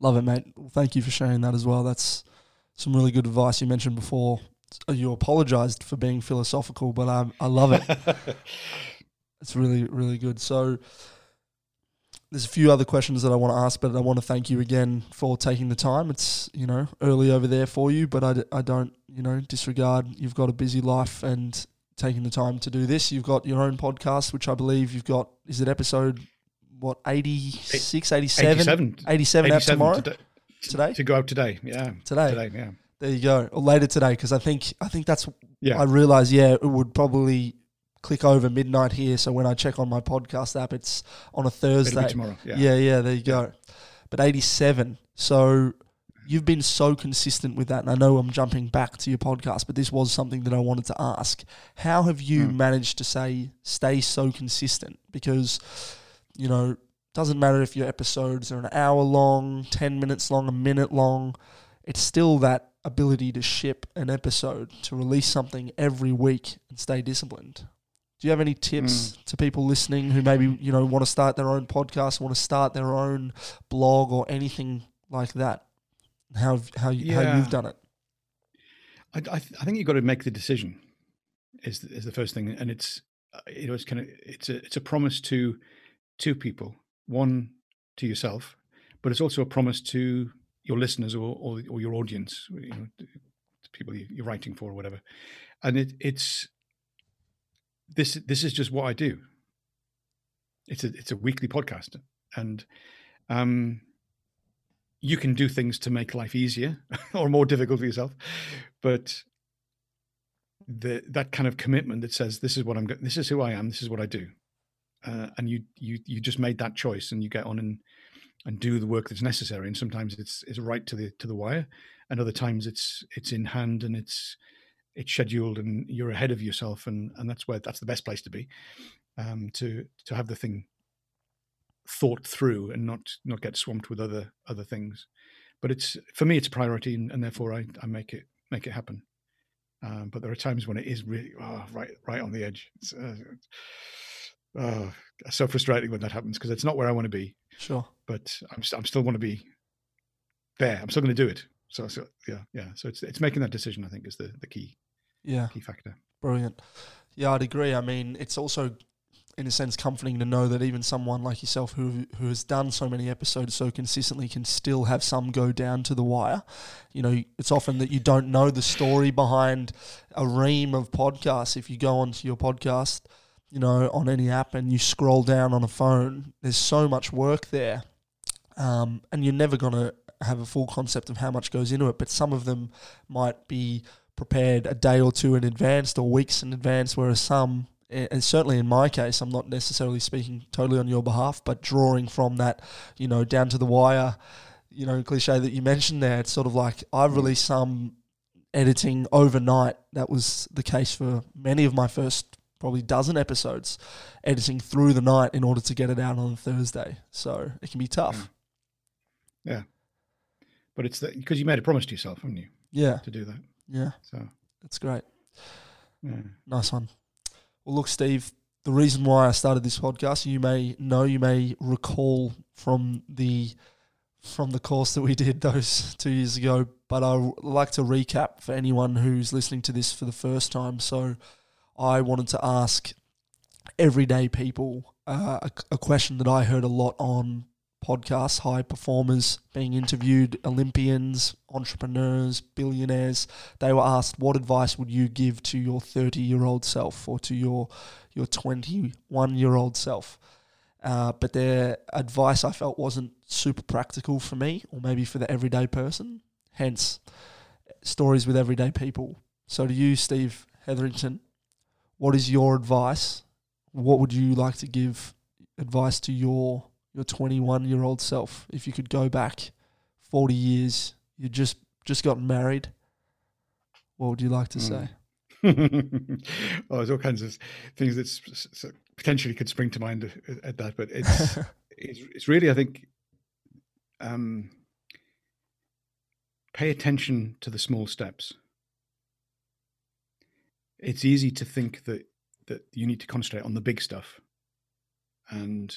Love it, mate. Well, thank you for sharing that as well. That's some really good advice you mentioned before you apologized for being philosophical, but um, I love it. <laughs> it's really, really good. So there's a few other questions that I want to ask, but I want to thank you again for taking the time. It's, you know, early over there for you, but I, I don't, you know, disregard you've got a busy life and taking the time to do this. You've got your own podcast, which I believe you've got, is it episode, what, 86, 87? 87, 87, 87 out tomorrow? Today, today? To go out today, yeah. Today? Today, yeah. There you go. Or later today, because I think I think that's. Yeah. I realize. Yeah, it would probably click over midnight here. So when I check on my podcast app, it's on a Thursday. tomorrow. Yeah. yeah. Yeah. There you go. But eighty-seven. So you've been so consistent with that, and I know I'm jumping back to your podcast, but this was something that I wanted to ask. How have you mm. managed to say stay so consistent? Because you know, doesn't matter if your episodes are an hour long, ten minutes long, a minute long. It's still that ability to ship an episode, to release something every week and stay disciplined. Do you have any tips mm. to people listening who maybe you know want to start their own podcast, want to start their own blog or anything like that? How how yeah. how you've done it? I I, th- I think you've got to make the decision. Is is the first thing, and it's uh, you know it's kind of it's a it's a promise to two people. One to yourself, but it's also a promise to your listeners or or, or your audience, you know, people you're writing for or whatever. And it, it's this this is just what I do. It's a it's a weekly podcast, and um, you can do things to make life easier <laughs> or more difficult for yourself, but the that kind of commitment that says this is what I'm this is who I am, this is what I do, uh, and you you you just made that choice and you get on and and do the work that's necessary. And sometimes it's it's right to the to the wire, and other times it's it's in hand and it's it's scheduled and you're ahead of yourself, and and that's where that's the best place to be, um, to to have the thing thought through and not not get swamped with other other things. But it's for me, it's a priority, and, and therefore I, I make it make it happen. Um, but there are times when it is really oh, right right on the edge. It's, uh, oh, so frustrating when that happens because it's not where I want to be. Sure. But I'm st- I'm still want to be there. I'm still going to do it. So, so yeah, yeah. So it's it's making that decision. I think is the the key. Yeah. Key factor. Brilliant. Yeah, I'd agree. I mean, it's also in a sense comforting to know that even someone like yourself who who has done so many episodes so consistently can still have some go down to the wire. You know, it's often that you don't know the story behind a ream of podcasts. If you go onto your podcast, you know, on any app and you scroll down on a phone, there's so much work there. Um, and you're never going to have a full concept of how much goes into it, but some of them might be prepared a day or two in advance or weeks in advance, whereas some and certainly in my case, I'm not necessarily speaking totally on your behalf, but drawing from that, you know, down to the wire, you know, cliche that you mentioned there. It's sort of like I've mm. released some editing overnight. That was the case for many of my first probably dozen episodes, editing through the night in order to get it out on Thursday. So it can be tough. Mm. Yeah, but it's because you made a promise to yourself, haven't you? Yeah, to do that. Yeah, so that's great. Yeah. Nice one. Well, look, Steve, the reason why I started this podcast, you may know, you may recall from the from the course that we did those <laughs> two years ago, but I like to recap for anyone who's listening to this for the first time. So, I wanted to ask everyday people uh, a, a question that I heard a lot on podcasts, high performers being interviewed, Olympians, entrepreneurs, billionaires. They were asked, "What advice would you give to your 30-year-old self or to your your 21-year-old self?" Uh, but their advice I felt wasn't super practical for me, or maybe for the everyday person. Hence, stories with everyday people. So, to you, Steve Heatherington, what is your advice? What would you like to give advice to your your 21 year old self, if you could go back 40 years, you just just gotten married, what would you like to mm. <laughs> say? oh, there's all kinds of things that potentially could spring to mind at that, but it's <laughs> it's, it's really, I think, um, pay attention to the small steps. It's easy to think that that you need to concentrate on the big stuff, and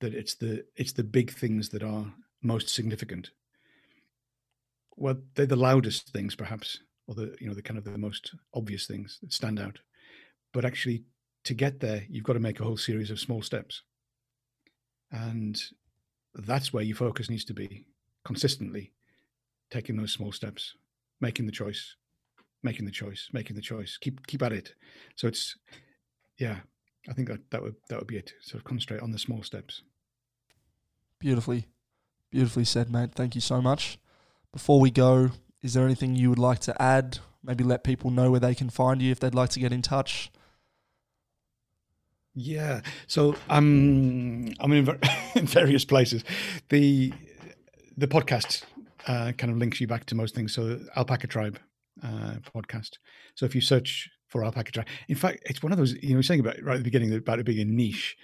that it's the it's the big things that are most significant. Well, they're the loudest things, perhaps, or the you know the kind of the most obvious things that stand out. But actually, to get there, you've got to make a whole series of small steps, and that's where your focus needs to be consistently, taking those small steps, making the choice, making the choice, making the choice. Keep keep at it. So it's yeah, I think that that would that would be it. Sort of concentrate on the small steps. Beautifully, beautifully said, mate. Thank you so much. Before we go, is there anything you would like to add? Maybe let people know where they can find you if they'd like to get in touch. Yeah, so um, I'm in, <laughs> in various places. The the podcast uh, kind of links you back to most things. So Alpaca Tribe uh, podcast. So if you search for Alpaca Tribe, in fact, it's one of those you know saying about right at the beginning about it being a niche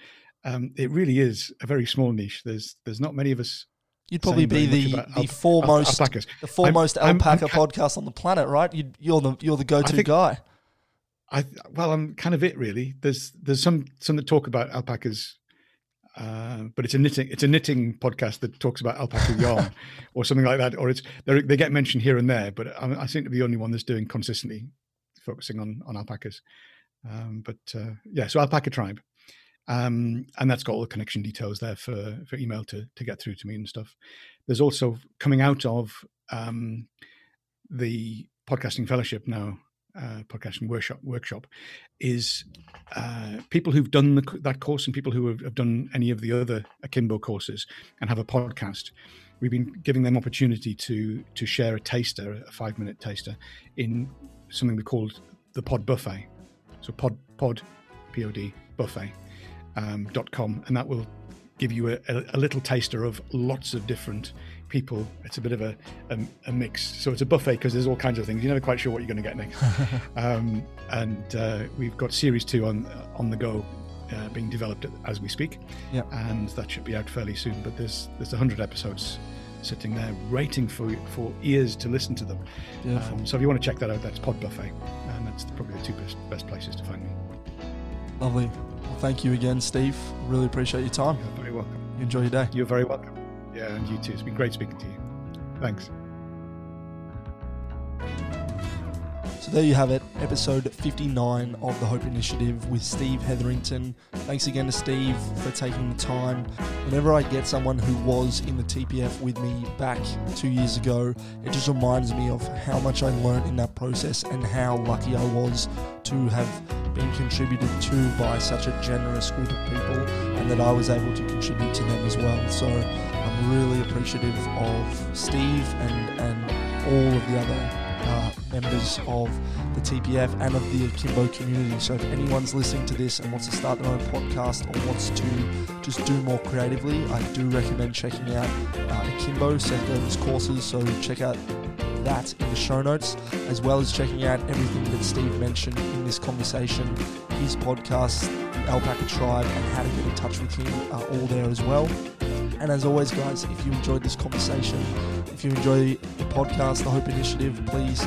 um, it really is a very small niche. There's there's not many of us. You'd probably be the, the al- foremost alpacas. the foremost I'm, alpaca I'm, I'm, podcast on the planet, right? you are the you're the go to think, guy. I well, I'm kind of it really. There's there's some some that talk about alpacas, uh, but it's a knitting it's a knitting podcast that talks about alpaca yarn <laughs> or something like that. Or it's they get mentioned here and there, but I, I seem to be the only one that's doing consistently focusing on on alpacas. Um, but uh, yeah, so alpaca tribe Um, and that's got all the connection details there for, for email to, to get through to me and stuff. There's also coming out of um, the podcasting fellowship now, uh, podcasting workshop workshop, is uh, people who've done the, that course and people who have, have, done any of the other Akimbo courses and have a podcast. We've been giving them opportunity to to share a taster, a five minute taster, in something we called the Pod Buffet. So pod pod pod buffet um, .com, and that will give you a, a, a, little taster of lots of different people. It's a bit of a, a, a mix. So it's a buffet because there's all kinds of things. You're never quite sure what you're going to get next. <laughs> um, and uh, we've got series two on on the go. Uh, being developed as we speak, yeah. and that should be out fairly soon. But there's there's hundred episodes sitting there waiting for for ears to listen to them. Um, so if you want to check that out, that's Pod Buffet, and that's probably the two best, best places to find me. Lovely. Well, thank you again, Steve. Really appreciate your time. You're very welcome. You enjoy your day. You're very welcome. Yeah, and you too. It's been great speaking to you. Thanks. So there you have it, episode 59 of the Hope Initiative with Steve Heatherington. Thanks again to Steve for taking the time. Whenever I get someone who was in the TPF with me back two years ago, it just reminds me of how much I learned in that process and how lucky I was to have been contributed to by such a generous group of people and that I was able to contribute to them as well. So really appreciative of Steve and, and all of the other uh, members of the TPF and of the Akimbo community. So if anyone's listening to this and wants to start their own podcast or wants to just do more creatively, I do recommend checking out uh, Akimbo, Seth Godin's courses. So check out that in the show notes, as well as checking out everything that Steve mentioned in this conversation. His podcast, The Alpaca Tribe, and how to get in touch with him are all there as well. And as always, guys, if you enjoyed this conversation, if you enjoy the podcast, the Hope Initiative, please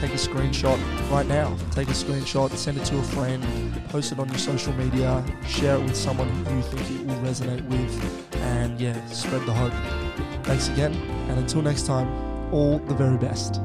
take a screenshot right now. Take a screenshot, send it to a friend, post it on your social media, share it with someone who you think it will resonate with, and yeah, spread the hope. Thanks again, and until next time, all the very best.